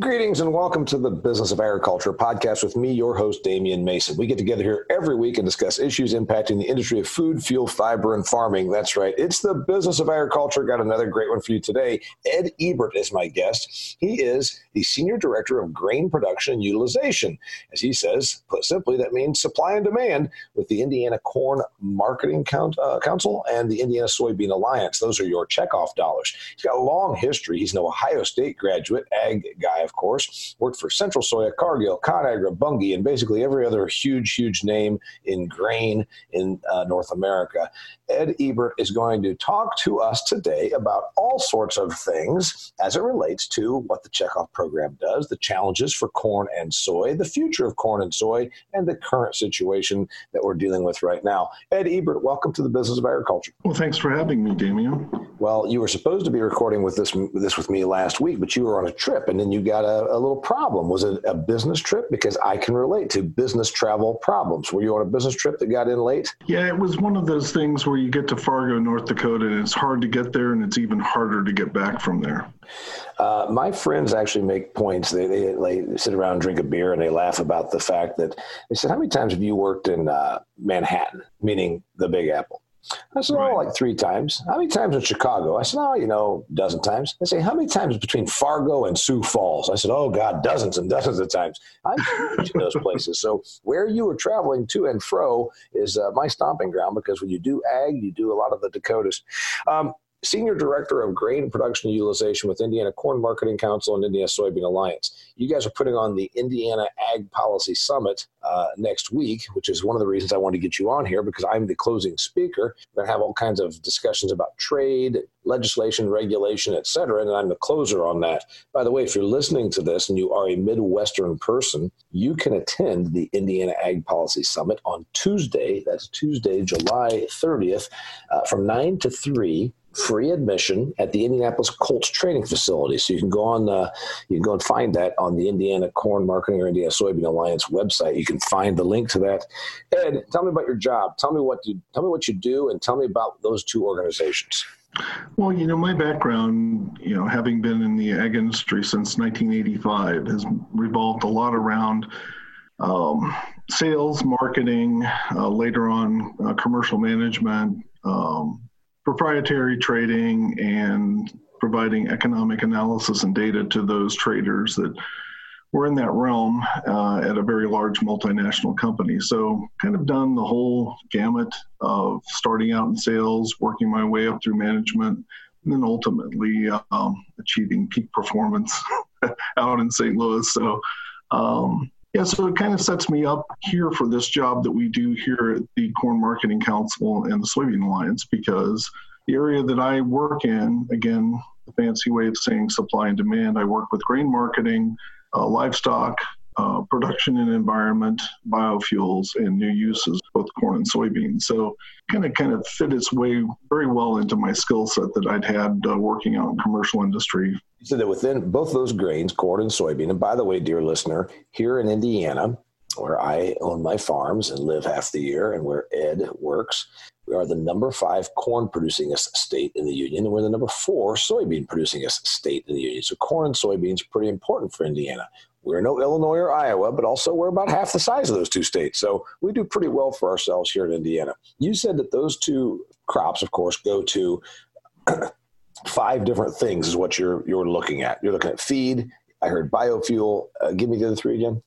Greetings and welcome to the Business of Agriculture podcast with me, your host, Damian Mason. We get together here every week and discuss issues impacting the industry of food, fuel, fiber, and farming. That's right. It's the Business of Agriculture. Got another great one for you today. Ed Ebert is my guest. He is the Senior Director of Grain Production and Utilization. As he says, put simply, that means supply and demand with the Indiana Corn Marketing uh, Council and the Indiana Soybean Alliance. Those are your checkoff dollars. He's got a long history. He's an Ohio State graduate, ag guy, of course, worked for Central Soya, Cargill, ConAgra, Bunge, and basically every other huge, huge name in grain in uh, North America. Ed Ebert is going to talk to us today about all sorts of things as it relates to what the checkoff program does, the challenges for corn and soy, the future of corn and soy, and the current situation that we're dealing with right now. Ed Ebert, welcome to the Business of Agriculture. Well, thanks for having me, Damian. Well, you were supposed to be recording with this this with me last week, but you were on a trip, and then you got a, a little problem. Was it a business trip? Because I can relate to business travel problems. Were you on a business trip that got in late? Yeah, it was one of those things where you get to Fargo, North Dakota, and it's hard to get there, and it's even harder to get back from there. Uh, my friends actually make points. They, they, they sit around, drink a beer, and they laugh about the fact that they said, "How many times have you worked in uh, Manhattan, meaning the Big Apple?" I said, right. oh, like three times. How many times in Chicago? I said, oh, you know, a dozen times. I say, how many times between Fargo and Sioux Falls? I said, oh, God, dozens and dozens of times. I'm in those places. So where you are traveling to and fro is uh, my stomping ground because when you do ag, you do a lot of the Dakotas. Um, Senior Director of Grain Production Utilization with Indiana Corn Marketing Council and Indiana Soybean Alliance. You guys are putting on the Indiana Ag Policy Summit uh, next week, which is one of the reasons I wanted to get you on here because I'm the closing speaker. We're going to have all kinds of discussions about trade, legislation, regulation, et cetera, and I'm the closer on that. By the way, if you're listening to this and you are a Midwestern person, you can attend the Indiana Ag Policy Summit on Tuesday. That's Tuesday, July 30th, uh, from 9 to 3 free admission at the Indianapolis Colts training facility. So you can go on, uh, you can go and find that on the Indiana Corn Marketing or Indiana Soybean Alliance website. You can find the link to that. Ed, tell me about your job. Tell me what you tell me what you do, and tell me about those two organizations. Well, you know, my background, you know, having been in the ag industry since 1985, has revolved a lot around um, sales, marketing, uh, later on uh, commercial management, um, proprietary trading and providing economic analysis and data to those traders that were in that realm uh, at a very large multinational company. So, kind of done the whole gamut of starting out in sales, working my way up through management, and then ultimately um, achieving peak performance out in St. Louis. So, um, yeah, so it kind of sets me up here for this job that we do here at the Corn Marketing Council and the Soybean Alliance because the area that I work in, again, the fancy way of saying supply and demand, I work with grain marketing, uh, livestock, uh, production and environment, biofuels, and new uses, both corn and soybeans. So, kind of kind of fit its way very well into my skill set that I'd had uh, working out in commercial industry. Said that within both those grains, corn and soybean. And by the way, dear listener, here in Indiana, where I own my farms and live half the year, and where Ed works, we are the number five corn producing state in the union, and we're the number four soybean producing state in the union. So corn and soybeans are pretty important for Indiana. We're no Illinois or Iowa, but also we're about half the size of those two states. So we do pretty well for ourselves here in Indiana. You said that those two crops, of course, go to five different things is what you're you're looking at. You're looking at feed. I heard biofuel. Uh, give me the other three again.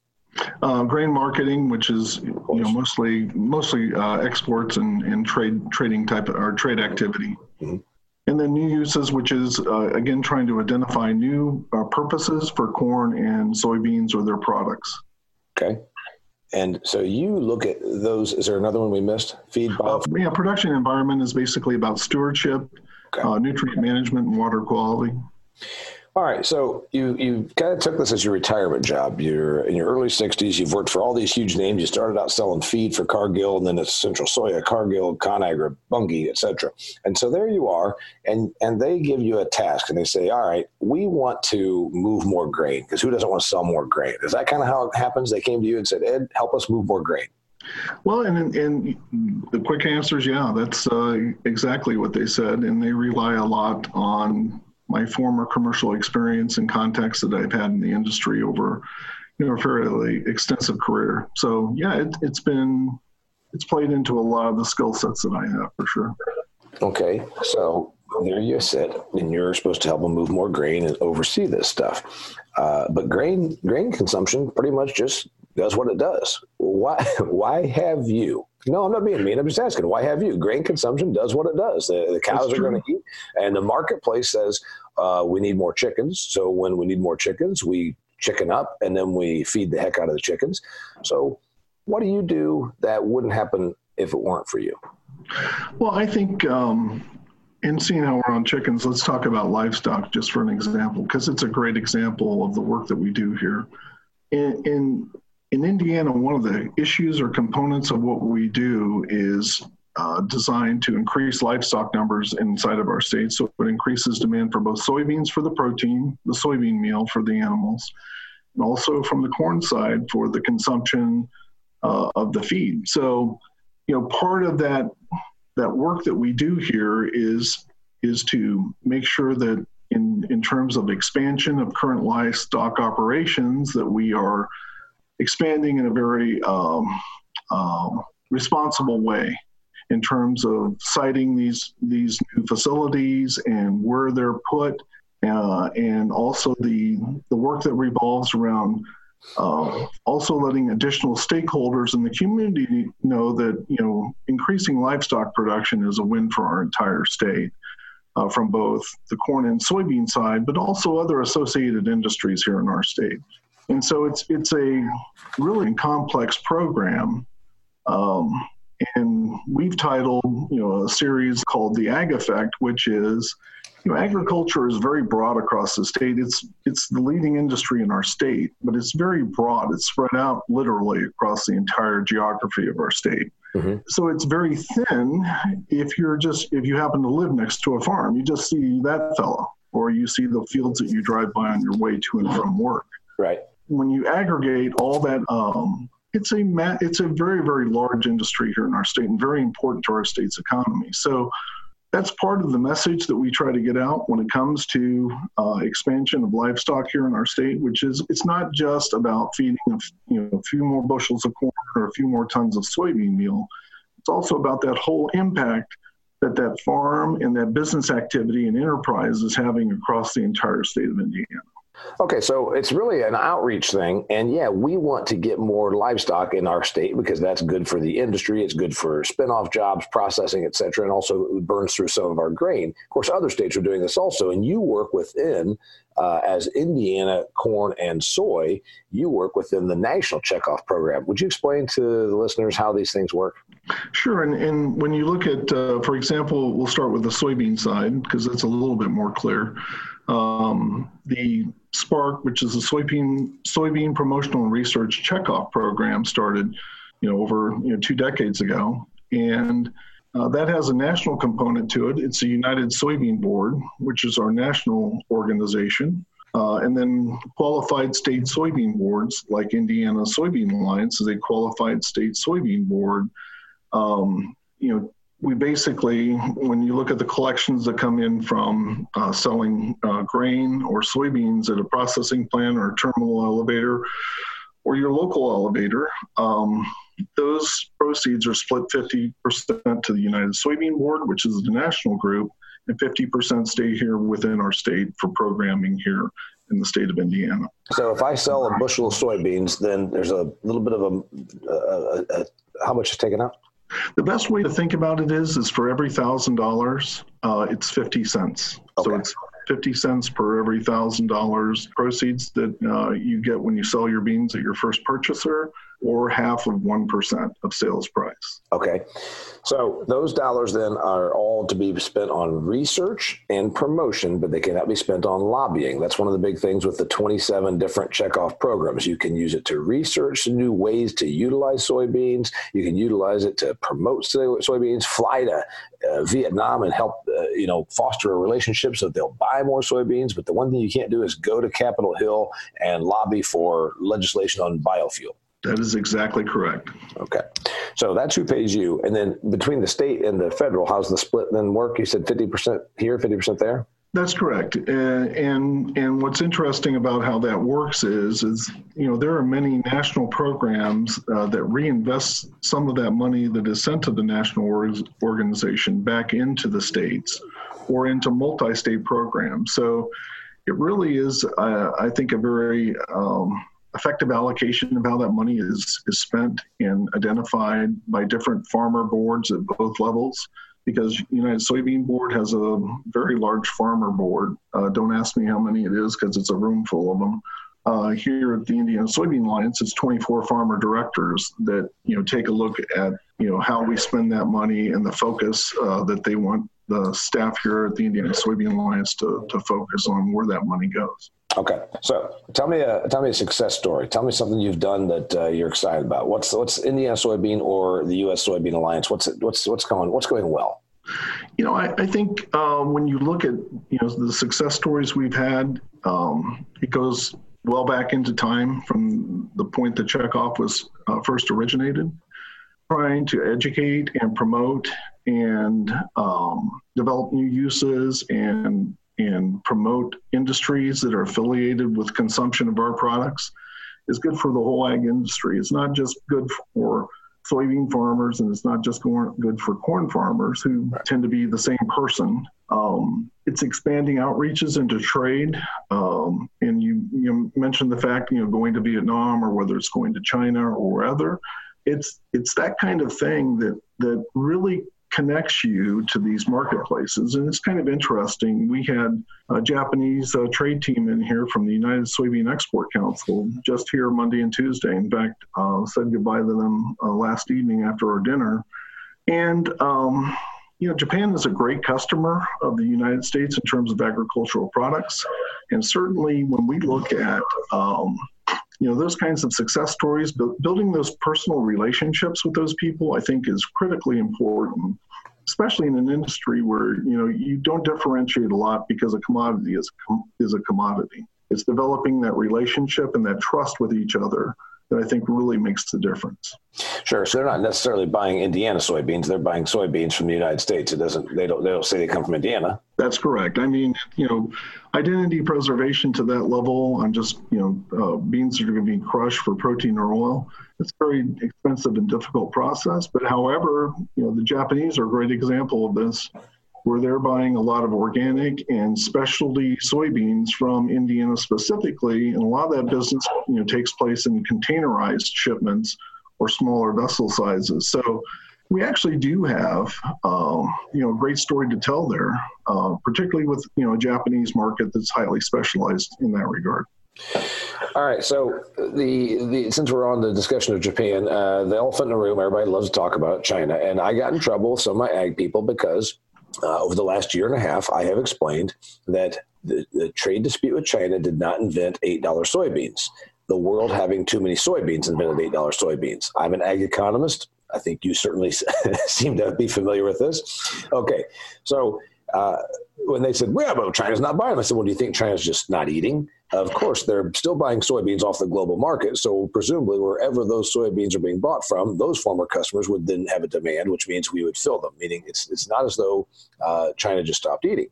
Uh, grain marketing, which is you know mostly mostly uh, exports and, and trade trading type of, or trade activity. Mm-hmm. And then new uses, which is uh, again trying to identify new uh, purposes for corn and soybeans or their products. Okay. And so you look at those. Is there another one we missed? Feed. Uh, yeah, production environment is basically about stewardship, okay. Uh, nutrient management, and water quality. All right, so you you kind of took this as your retirement job. You're in your early 60s. You've worked for all these huge names. You started out selling feed for Cargill, and then it's Central Soya, Cargill, ConAgra, Bunge, etc. And so there you are, and and they give you a task, and they say, "All right, we want to move more grain because who doesn't want to sell more grain?" Is that kind of how it happens? They came to you and said, "Ed, help us move more grain." Well, and and the quick answer is yeah, that's uh, exactly what they said, and they rely a lot on my former commercial experience and contacts that I've had in the industry over you know a fairly extensive career. So yeah, it, it's been it's played into a lot of the skill sets that I have for sure. Okay, so there you sit, and you're supposed to help them move more grain and oversee this stuff. Uh, but grain grain consumption pretty much just does what it does. Why why have you? No, I'm not being mean. I'm just asking. Why have you? Grain consumption does what it does. The, the cows That's are going to eat, and the marketplace says uh, we need more chickens. So when we need more chickens, we chicken up, and then we feed the heck out of the chickens. So what do you do that wouldn't happen if it weren't for you? Well, I think um, in seeing how we're on chickens, let's talk about livestock just for an example, because it's a great example of the work that we do here. In, in, in Indiana, one of the issues or components of what we do is uh, designed to increase livestock numbers inside of our state. So it increases demand for both soybeans for the protein, the soybean meal for the animals, and also from the corn side for the consumption uh, of the feed. So, you know, part of that that work that we do here is is to make sure that in in terms of expansion of current livestock operations that we are expanding in a very um, um, responsible way in terms of siting these these new facilities and where they're put, uh, and also the the work that revolves around uh, also letting additional stakeholders in the community know that you know increasing livestock production is a win for our entire state uh, from both the corn and soybean side, but also other associated industries here in our state. And so it's it's a really complex program. Um, and we've titled you know a series called the Ag Effect, which is you know, agriculture is very broad across the state. It's it's the leading industry in our state, but it's very broad. It's spread out literally across the entire geography of our state. Mm-hmm. So it's very thin. If you're just if you happen to live next to a farm, you just see that fellow, or you see the fields that you drive by on your way to and from work. Right. When you aggregate all that, um, it's a ma- it's a very very large industry here in our state and very important to our state's economy. So that's part of the message that we try to get out when it comes to uh, expansion of livestock here in our state, which is it's not just about feeding a, you know, a few more bushels of corn or a few more tons of soybean meal. It's also about that whole impact that that farm and that business activity and enterprise is having across the entire state of Indiana. Okay, so it's really an outreach thing. And yeah, we want to get more livestock in our state because that's good for the industry. It's good for spinoff jobs, processing, et cetera, and also burns through some of our grain. Of course, other states are doing this also. And you work within, uh, as Indiana corn and soy, you work within the National Checkoff Program. Would you explain to the listeners how these things work? Sure. And, and when you look at, uh, for example, we'll start with the soybean side because that's a little bit more clear. Um, the SPARK, which is a soybean soybean promotional and research checkoff program, started, you know, over you know two decades ago, and uh, that has a national component to it. It's the United Soybean Board, which is our national organization, uh, and then qualified state soybean boards like Indiana Soybean Alliance is a qualified state soybean board. Um, you know, we basically, when you look at the collections that come in from uh, selling uh, grain or soybeans at a processing plant or a terminal elevator or your local elevator, um, those proceeds are split 50% to the United Soybean Board, which is the national group, and 50% stay here within our state for programming here in the state of Indiana. So if I sell a bushel of soybeans, then there's a little bit of a, a, a, a how much is taken out? The best way to think about it is, is for every thousand uh, dollars, it's fifty cents. Okay. So it's 50 cents per every thousand dollars proceeds that uh, you get when you sell your beans at your first purchaser or half of 1% of sales price. Okay. So those dollars then are all to be spent on research and promotion, but they cannot be spent on lobbying. That's one of the big things with the 27 different checkoff programs. You can use it to research new ways to utilize soybeans. You can utilize it to promote soybeans, fly to uh, Vietnam and help, uh, you know, foster a relationship so they'll buy more soybeans. But the one thing you can't do is go to Capitol Hill and lobby for legislation on biofuel. That is exactly correct. Okay. So that's who pays you. And then between the state and the federal, how's the split then work? You said 50% here, 50% there? That's correct. Uh, and and what's interesting about how that works is is you know there are many national programs uh, that reinvest some of that money that is sent to the national organization back into the states or into multi-state programs. So it really is, uh, I think, a very um, effective allocation of how that money is is spent and identified by different farmer boards at both levels because United Soybean Board has a very large farmer board. Uh, don't ask me how many it is because it's a room full of them. Uh, here at the Indiana Soybean Alliance, it's 24 farmer directors that you know take a look at you know how we spend that money and the focus uh, that they want the staff here at the Indiana Soybean Alliance to, to focus on where that money goes. Okay, so tell me a tell me a success story. Tell me something you've done that uh, you're excited about. What's what's Indiana Soybean or the U.S. Soybean Alliance? What's what's what's going what's going well? You know, I, I think uh, when you look at you know the success stories we've had, um, it goes well back into time from the point that checkoff was uh, first originated, trying to educate and promote and um, develop new uses and and promote industries that are affiliated with consumption of our products is good for the whole ag industry. It's not just good for soybean farmers and it's not just good for corn farmers who right. tend to be the same person. Um, it's expanding outreaches into trade. Um, and you, you mentioned the fact, you know, going to Vietnam or whether it's going to China or other. It's it's that kind of thing that that really connects you to these marketplaces. And it's kind of interesting. We had a Japanese uh, trade team in here from the United Soybean Export Council just here Monday and Tuesday. In fact, uh, said goodbye to them uh, last evening after our dinner. And, um, you know, Japan is a great customer of the United States in terms of agricultural products. And certainly when we look at, um, you know those kinds of success stories building those personal relationships with those people i think is critically important especially in an industry where you know you don't differentiate a lot because a commodity is is a commodity. It's developing that relationship and that trust with each other that I think really makes the difference. Sure. So they're not necessarily buying Indiana soybeans; they're buying soybeans from the United States. It doesn't. They don't. They don't say they come from Indiana. That's correct. I mean, you know, identity preservation to that level on just you know uh, beans that are going to be crushed for protein or oil. It's a very expensive and difficult process. But however, you know, the Japanese are a great example of this where they're buying a lot of organic and specialty soybeans from Indiana specifically, and a lot of that business you know takes place in containerized shipments or smaller vessel sizes. So we actually do have um, you know a great story to tell there, uh, particularly with you know a Japanese market that's highly specialized in that regard. All right, so the, the since we're on the discussion of Japan, uh, the elephant in the room, everybody loves to talk about China, and I got in trouble with some of my ag people because uh, over the last year and a half, I have explained that the, the trade dispute with China did not invent $8 soybeans. The world having too many soybeans invented $8 soybeans. I'm an ag economist. I think you certainly seem to be familiar with this. Okay, so uh, when they said, well, China's not buying I said, well, do you think China's just not eating? Of course, they're still buying soybeans off the global market. So, presumably, wherever those soybeans are being bought from, those former customers would then have a demand, which means we would fill them. Meaning, it's it's not as though uh, China just stopped eating.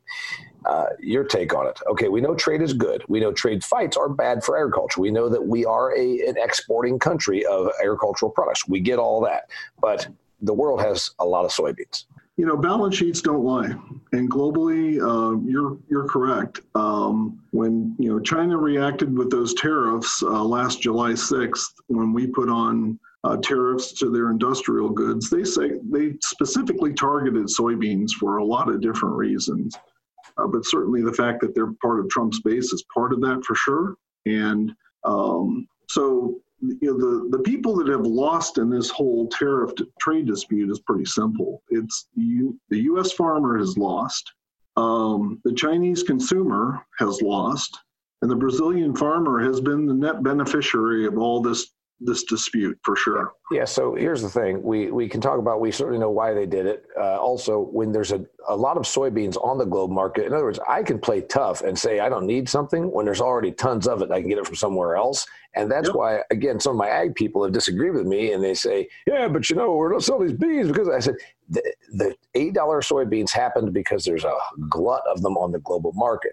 Uh, your take on it? Okay, we know trade is good. We know trade fights are bad for agriculture. We know that we are a an exporting country of agricultural products. We get all that, but the world has a lot of soybeans you know, balance sheets don't lie, and globally, uh, you're you're correct. Um, when you know China reacted with those tariffs uh, last July 6th, when we put on uh, tariffs to their industrial goods, they say they specifically targeted soybeans for a lot of different reasons. Uh, but certainly, the fact that they're part of Trump's base is part of that for sure. And um, so you know, the, the people that have lost in this whole tariff trade dispute is pretty simple. It's you, the U.S. farmer has lost, um, the Chinese consumer has lost, and the Brazilian farmer has been the net beneficiary of all this this dispute for sure. Yeah. So here's the thing: we we can talk about. We certainly know why they did it. Uh, also, when there's a, a lot of soybeans on the globe market, in other words, I can play tough and say I don't need something when there's already tons of it. I can get it from somewhere else, and that's yep. why again some of my ag people have disagreed with me, and they say, yeah, but you know we're not selling these beans because I said the, the eight dollar soybeans happened because there's a glut of them on the global market,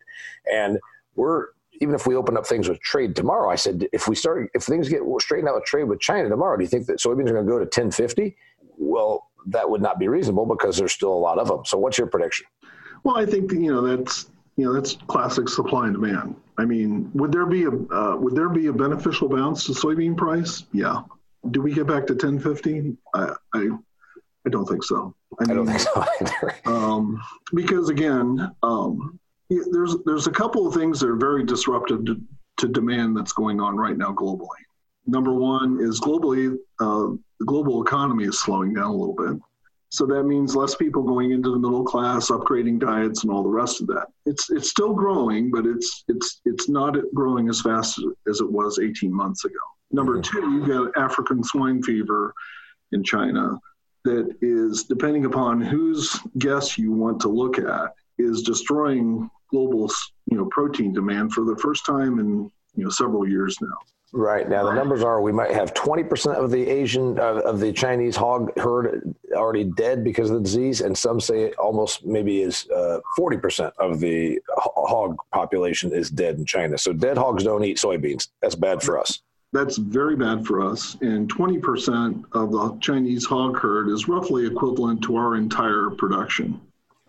and we're even if we open up things with trade tomorrow, I said if we start if things get straightened out with trade with China tomorrow, do you think that soybeans are going to go to 1050? Well, that would not be reasonable because there's still a lot of them. So, what's your prediction? Well, I think you know that's you know that's classic supply and demand. I mean, would there be a uh, would there be a beneficial bounce to soybean price? Yeah. Do we get back to 1050? I I, I don't think so. I, mean, I don't think so either. um, because again, um, there's there's a couple of things that are very disruptive to, to demand that's going on right now globally. Number one is globally, uh, the global economy is slowing down a little bit. So that means less people going into the middle class, upgrading diets, and all the rest of that. It's it's still growing, but it's it's it's not growing as fast as it was 18 months ago. Number mm-hmm. two, you've got African swine fever in China that is, depending upon whose guess you want to look at, is destroying global you know protein demand for the first time in you know several years now. Right now, the numbers are we might have 20% of the Asian uh, of the Chinese hog herd already dead because of the disease, and some say almost maybe is uh, 40% of the hog population is dead in China. So dead hogs don't eat soybeans. That's bad for us. That's very bad for us. And 20% of the Chinese hog herd is roughly equivalent to our entire production.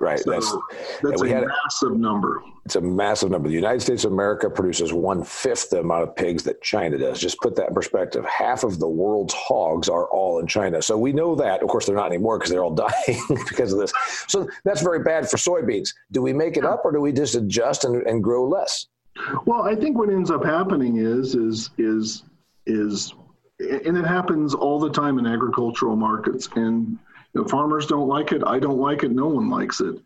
Right. So that's that's a had, massive number. It's a massive number. The United States of America produces one fifth the amount of pigs that China does. Just put that in perspective. Half of the world's hogs are all in China. So we know that. Of course, they're not anymore because they're all dying because of this. So that's very bad for soybeans. Do we make it up or do we just adjust and, and grow less? Well, I think what ends up happening is is is is and it happens all the time in agricultural markets and know, farmers don't like it. I don't like it. No one likes it.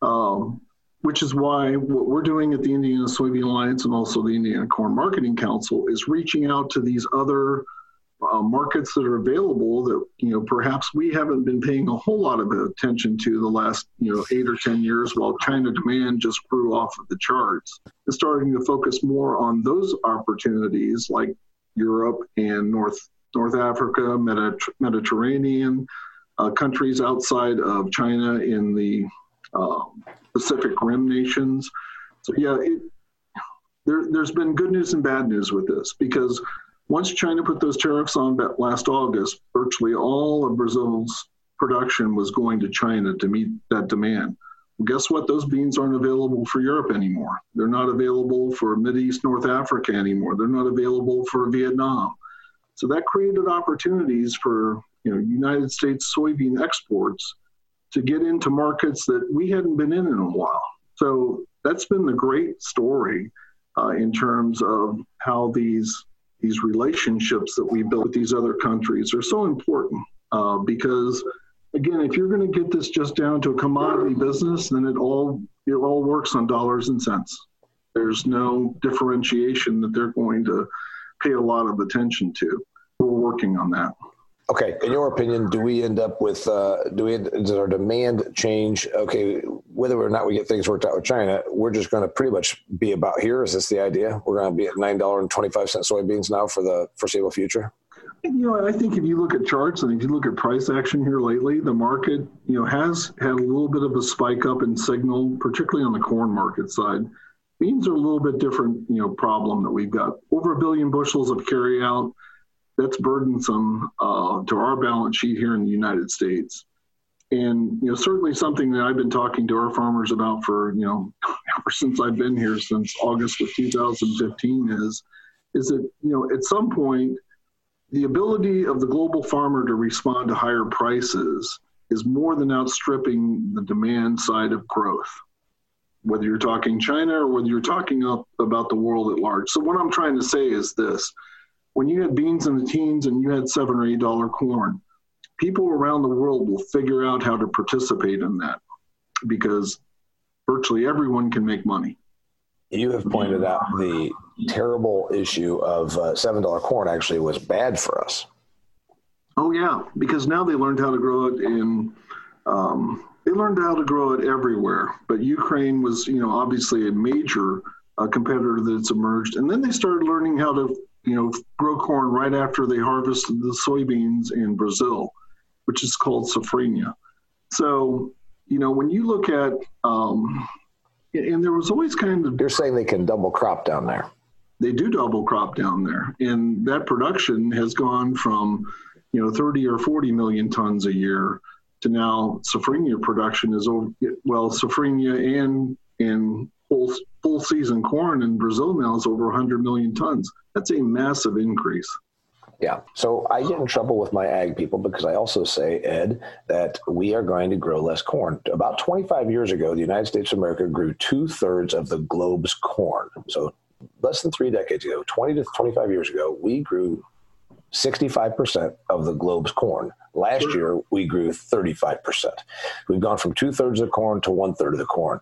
Um, which is why what we're doing at the Indiana Soybean Alliance and also the Indiana Corn Marketing Council is reaching out to these other uh, markets that are available that you know perhaps we haven't been paying a whole lot of attention to the last you know eight or ten years while China demand just grew off of the charts. and starting to focus more on those opportunities like Europe and North North Africa, Mediterranean, uh, countries outside of China in the uh, Pacific Rim nations. So yeah, it, there, there's been good news and bad news with this because once China put those tariffs on last August, virtually all of Brazil's production was going to China to meet that demand. Well, guess what? Those beans aren't available for Europe anymore. They're not available for mid East North Africa anymore. They're not available for Vietnam. So that created opportunities for you know United States soybean exports to get into markets that we hadn't been in in a while. So that's been the great story uh, in terms of how these these relationships that we built with these other countries are so important uh, because again if you're going to get this just down to a commodity business then it all it all works on dollars and cents. There's no differentiation that they're going to pay a lot of attention to. We're working on that Okay, in your opinion, do we end up with uh, do we does our demand change? Okay, whether or not we get things worked out with China, we're just going to pretty much be about here. Is this the idea? We're going to be at nine dollar and twenty five cent soybeans now for the foreseeable future. You know, I think if you look at charts and if you look at price action here lately, the market you know has had a little bit of a spike up in signal, particularly on the corn market side. Beans are a little bit different, you know, problem that we've got over a billion bushels of carry out that's burdensome uh, to our balance sheet here in the United States. And you know, certainly something that I've been talking to our farmers about for you know, ever since I've been here since August of 2015 is, is that you know, at some point, the ability of the global farmer to respond to higher prices is more than outstripping the demand side of growth. Whether you're talking China or whether you're talking up about the world at large. So what I'm trying to say is this when you had beans in the teens and you had seven or eight dollar corn, people around the world will figure out how to participate in that because virtually everyone can make money. You have pointed out the terrible issue of uh, seven dollar corn actually was bad for us. Oh yeah, because now they learned how to grow it in. Um, they learned how to grow it everywhere, but Ukraine was, you know, obviously a major uh, competitor that's emerged, and then they started learning how to, you know, grow corn right after they harvested the soybeans in Brazil, which is called safrinha. So, you know, when you look at, um, and there was always kind of. You're saying they can double crop down there. They do double crop down there, and that production has gone from, you know, 30 or 40 million tons a year to now safrinha production is over. Well, safrinha and and full full season corn in Brazil now is over 100 million tons. That's a massive increase. Yeah. So I get in trouble with my ag people because I also say, Ed, that we are going to grow less corn. About 25 years ago, the United States of America grew two thirds of the globe's corn. So less than three decades ago, 20 to 25 years ago, we grew 65% of the globe's corn. Last year, we grew 35%. We've gone from two thirds of the corn to one third of the corn.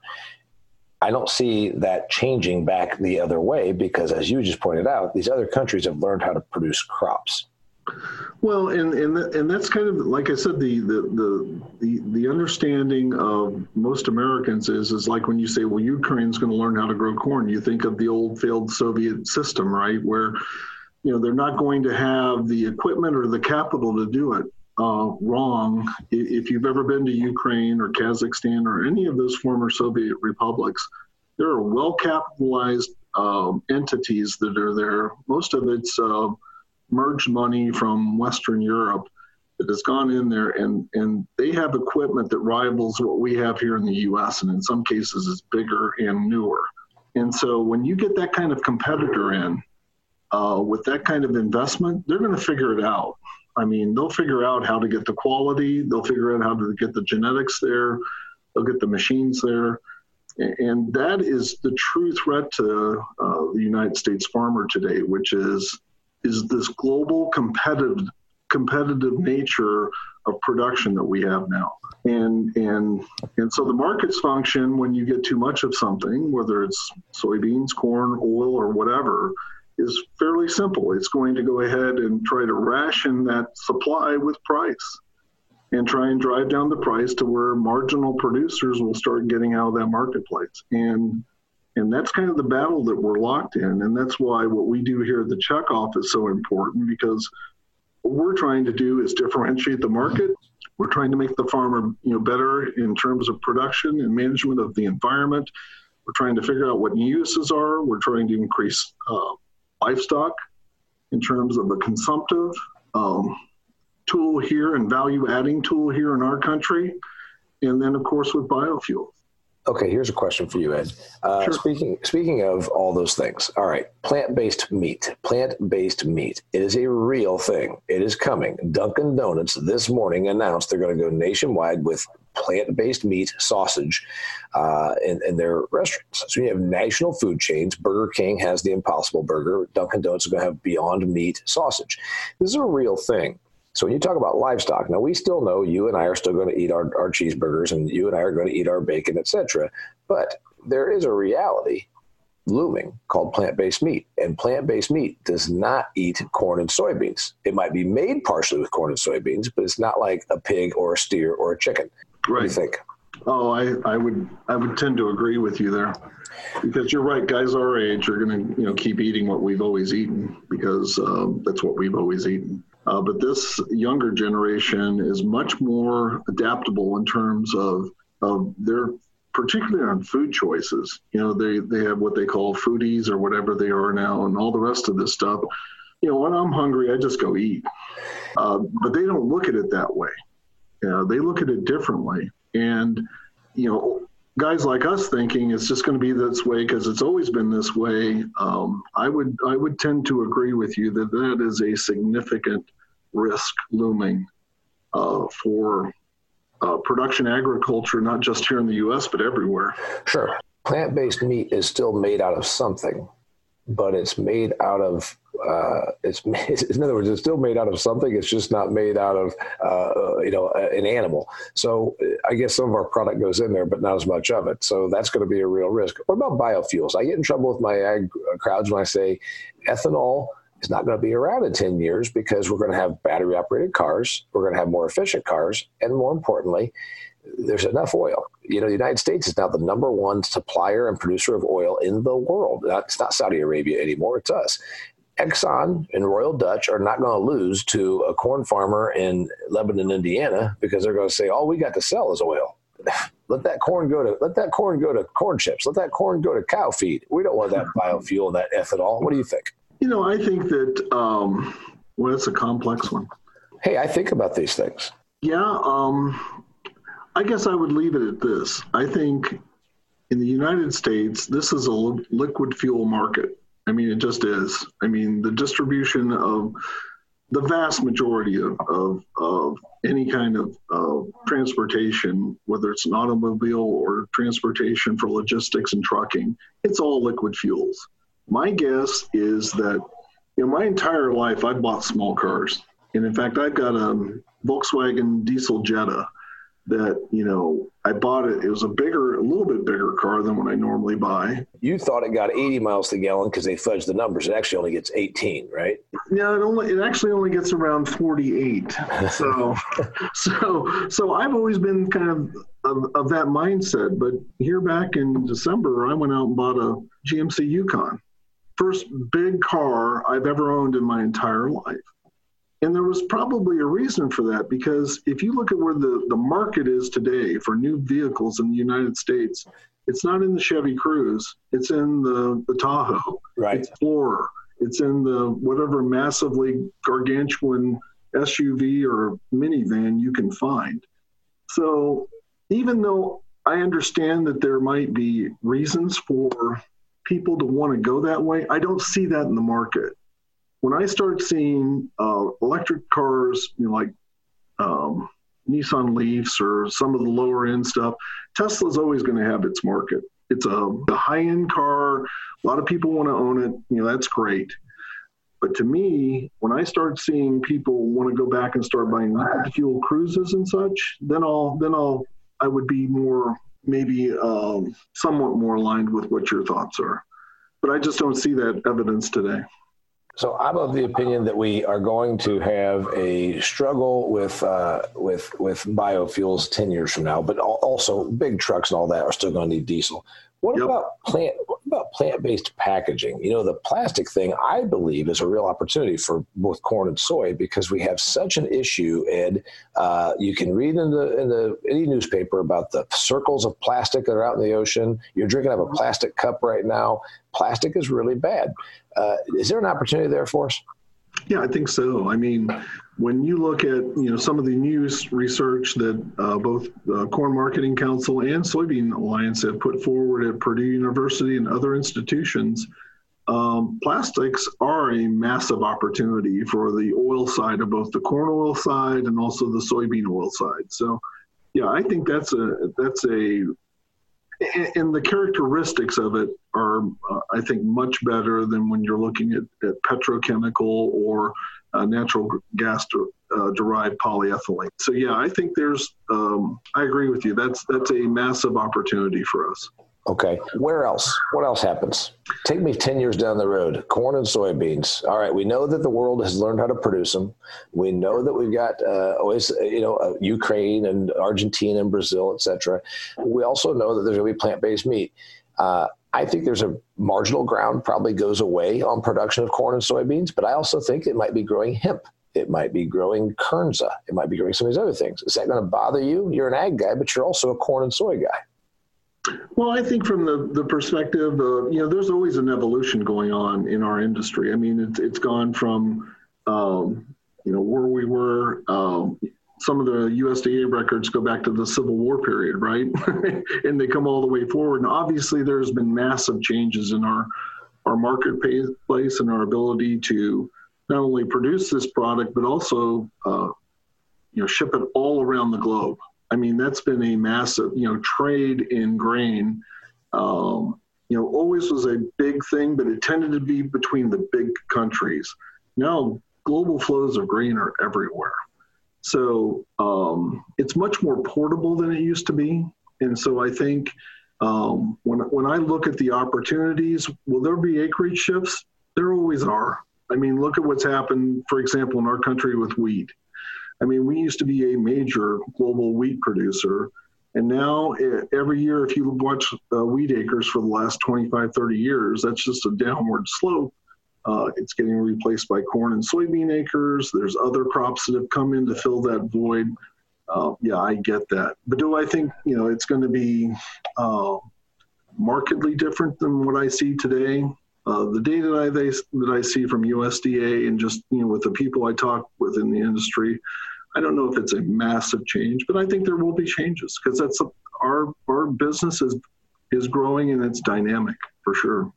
I don't see that changing back the other way because, as you just pointed out, these other countries have learned how to produce crops. Well, and and and that's kind of like I said, the the the the, the understanding of most Americans is is like when you say, well, Ukraine's going to learn how to grow corn. You think of the old failed Soviet system, right, where you know they're not going to have the equipment or the capital to do it uh, wrong. If you've ever been to Ukraine or Kazakhstan or any of those former Soviet republics, there are well capitalized um, entities that are there. Most of it's uh, merged money from Western Europe that has gone in there, and, and they have equipment that rivals what we have here in the US, and in some cases is bigger and newer. And so when you get that kind of competitor in, uh, with that kind of investment, they're going to figure it out. I mean, they'll figure out how to get the quality, they'll figure out how to get the genetics there, they'll get the machines there. And that is the true threat to uh, the United States farmer today, which is is this global competitive competitive nature of production that we have now. And and and so the markets function when you get too much of something, whether it's soybeans, corn, oil, or whatever is fairly simple. It's going to go ahead and try to ration that supply with price and try and drive down the price to where marginal producers will start getting out of that marketplace. And and that's kind of the battle that we're locked in. And that's why what we do here at the checkoff is so important because what we're trying to do is differentiate the market. We're trying to make the farmer, you know, better in terms of production and management of the environment. We're trying to figure out what new uses are. We're trying to increase uh, livestock in terms of a consumptive um, tool here and value adding tool here in our country. And then, of course, with biofuels. Okay, here's a question for you, Ed. Uh, sure. Speaking speaking of all those things, all right, plant based meat, plant based meat. It is a real thing. It is coming. Dunkin' Donuts this morning announced they're going to go nationwide with plant based meat sausage uh, in, in, their restaurants. So you have national food chains. Burger King has the Impossible Burger. Dunkin' Donuts is going to have Beyond Meat sausage. This is a real thing. So when you talk about livestock, now we still know you and I are still going to eat our, our cheeseburgers and you and I are going to eat our bacon, etc. But there is a reality looming called plant-based meat, and plant-based meat does not eat corn and soybeans. It might be made partially with corn and soybeans, but it's not like a pig or a steer or a chicken. Right. What do you think? Oh, I, I would I would tend to agree with you there, because you're right. Guys our age are going to you know keep eating what we've always eaten because um, that's what we've always eaten. Uh, but this younger generation is much more adaptable in terms of, of their, particularly on food choices. You know, they, they have what they call foodies or whatever they are now, and all the rest of this stuff. You know, when I'm hungry, I just go eat. Uh, but they don't look at it that way. Know, they look at it differently. And, you know, guys like us thinking it's just going to be this way because it's always been this way, um, I would I would tend to agree with you that that is a significant risk looming uh, for uh, production agriculture, not just here in the U.S. but everywhere. Sure, plant-based meat is still made out of something, but it's made out of Uh, it's, in other words, it's still made out of something. It's just not made out of uh, you know an animal. So I guess some of our product goes in there, but not as much of it. So that's going to be a real risk. What about biofuels? I get in trouble with my ag crowds when I say ethanol is not going to be around in 10 years because we're going to have battery operated cars, we're going to have more efficient cars, and more importantly, there's enough oil. You know, the United States is now the number one supplier and producer of oil in the world. It's not Saudi Arabia anymore, it's us. Exxon and Royal Dutch are not going to lose to a corn farmer in Lebanon, Indiana, because they're going to say, all we got to sell is oil. let that corn go to let that corn go to corn chips. Let that corn go to cow feed. We don't want that biofuel that ethanol. What do you think? You know, I think that um, well, it's a complex one. Hey, I think about these things. Yeah, um, I guess I would leave it at this. I think in the United States, this is a liquid fuel market. I mean, it just is. I mean, the distribution of the vast majority of, of, of any kind of uh, transportation, whether it's an automobile or transportation for logistics and trucking, it's all liquid fuels. My guess is that, you know, my entire life I've bought small cars. And in fact, I've got a Volkswagen diesel Jetta that you know I bought it. It was a bigger, a little bit bigger car than what I normally buy. You thought it got 80 miles to gallon because they fudged the numbers. It actually only gets 18, right? Yeah, it only it actually only gets around 48. So, so, so I've always been kind of, of of that mindset. But here back in December, I went out and bought a GMC Yukon, first big car I've ever owned in my entire life. And there was probably a reason for that because if you look at where the, the market is today for new vehicles in the United States, it's not in the Chevy Cruze, it's in the, the Tahoe, right. Explorer, it's in the whatever massively gargantuan SUV or minivan you can find. So even though I understand that there might be reasons for people to want to go that way, I don't see that in the market when I start seeing uh, electric cars, you know, like um, Nissan Leafs or some of the lower end stuff, Tesla's always going to have its market. It's a, a high end car. A lot of people want to own it. You know, that's great. But to me, when I start seeing people want to go back and start buying fuel cruises and such, then I'll then I'll I would be more maybe um, somewhat more aligned with what your thoughts are. But I just don't see that evidence today. So I'm of the opinion that we are going to have a struggle with uh, with with biofuels ten years from now, but also big trucks and all that are still going to need diesel. What yep. about plant? What about plant-based packaging? You know, the plastic thing, I believe, is a real opportunity for both corn and soy because we have such an issue. Ed, uh, you can read in the in the any newspaper about the circles of plastic that are out in the ocean. You're drinking out of a plastic cup right now. Plastic is really bad. Uh, is there an opportunity there for us? Yeah, I think so. I mean, when you look at you know some of the news research that uh, both the Corn Marketing Council and Soybean Alliance have put forward at Purdue University and other institutions, um, plastics are a massive opportunity for the oil side of both the corn oil side and also the soybean oil side. So, yeah, I think that's a that's a and the characteristics of it are, uh, I think, much better than when you're looking at, at petrochemical or uh, natural gas uh, derived polyethylene. So yeah, I think there's. Um, I agree with you. That's that's a massive opportunity for us. Okay. Where else? What else happens? Take me 10 years down the road. Corn and soybeans. All right. We know that the world has learned how to produce them. We know that we've got uh, always, you know, uh, Ukraine and Argentina and Brazil, et cetera. We also know that there's going to be plant based meat. Uh, I think there's a marginal ground probably goes away on production of corn and soybeans, but I also think it might be growing hemp. It might be growing kernza. It might be growing some of these other things. Is that going to bother you? You're an ag guy, but you're also a corn and soy guy. Well, I think from the, the perspective of, you know, there's always an evolution going on in our industry. I mean, it's, it's gone from, um, you know, where we were, um, some of the USDA records go back to the Civil War period, right? and they come all the way forward. And obviously, there's been massive changes in our, our marketplace and our ability to not only produce this product, but also, uh, you know, ship it all around the globe. I mean, that's been a massive, you know, trade in grain um, you know, always was a big thing, but it tended to be between the big countries. Now, global flows of grain are everywhere. So um, it's much more portable than it used to be. And so I think um, when, when I look at the opportunities, will there be acreage shifts? There always are. I mean, look at what's happened, for example, in our country with wheat. I mean, we used to be a major global wheat producer. And now, every year, if you watch uh, wheat acres for the last 25, 30 years, that's just a downward slope. Uh, it's getting replaced by corn and soybean acres. There's other crops that have come in to fill that void. Uh, yeah, I get that. But do I think you know it's going to be uh, markedly different than what I see today? Uh, the data that I, they, that I see from USDA and just you know with the people I talk with in the industry, I don't know if it's a massive change, but I think there will be changes because that's a, our our business is is growing and it's dynamic for sure.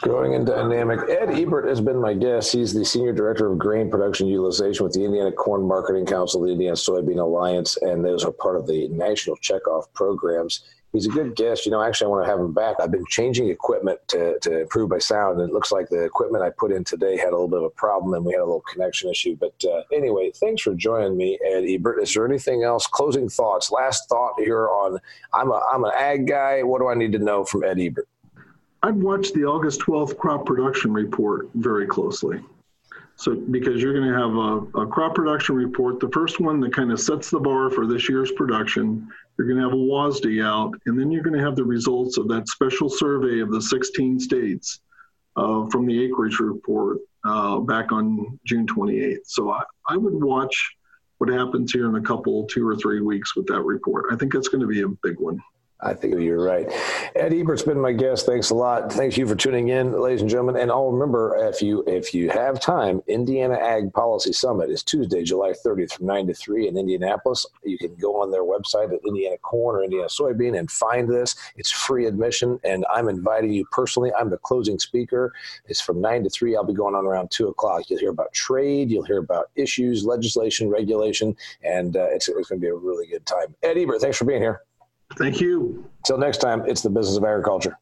Growing and dynamic. Ed Ebert has been my guest. He's the Senior Director of Grain Production Utilization with the Indiana Corn Marketing Council, the Indiana Soybean Alliance, and those are part of the National Checkoff programs. He's a good guest. You know, actually, I want to have him back. I've been changing equipment to, to improve my sound, and it looks like the equipment I put in today had a little bit of a problem, and we had a little connection issue. But uh, anyway, thanks for joining me, Ed Ebert. Is there anything else? Closing thoughts, last thought here on I'm a I'm an ag guy. What do I need to know from Ed Ebert? I've watched the August 12th crop production report very closely. So, because you're going to have a, a, crop production report, the first one that kind of sets the bar for this year's production. You're going to have a WASDE out, and then you're going to have the results of that special survey of the 16 states uh, from the acreage report uh, back on June 28th. So, I, I would watch what happens here in a couple, two or three weeks with that report. I think that's going to be a big one. I think you're right. Ed Ebert's been my guest. Thanks a lot. Thank you for tuning in, ladies and gentlemen. And I'll remember if you if you have time, Indiana Ag Policy Summit is Tuesday, July 30th from 9 to 3 in Indianapolis. You can go on their website at Indiana Corn or Indiana Soybean and find this. It's free admission, and I'm inviting you personally. I'm the closing speaker. It's from 9 to 3. I'll be going on around 2 o'clock. You'll hear about trade, you'll hear about issues, legislation, regulation, and uh, it's, it's going to be a really good time. Ed Ebert, thanks for being here. Thank you. Till next time, it's the business of agriculture.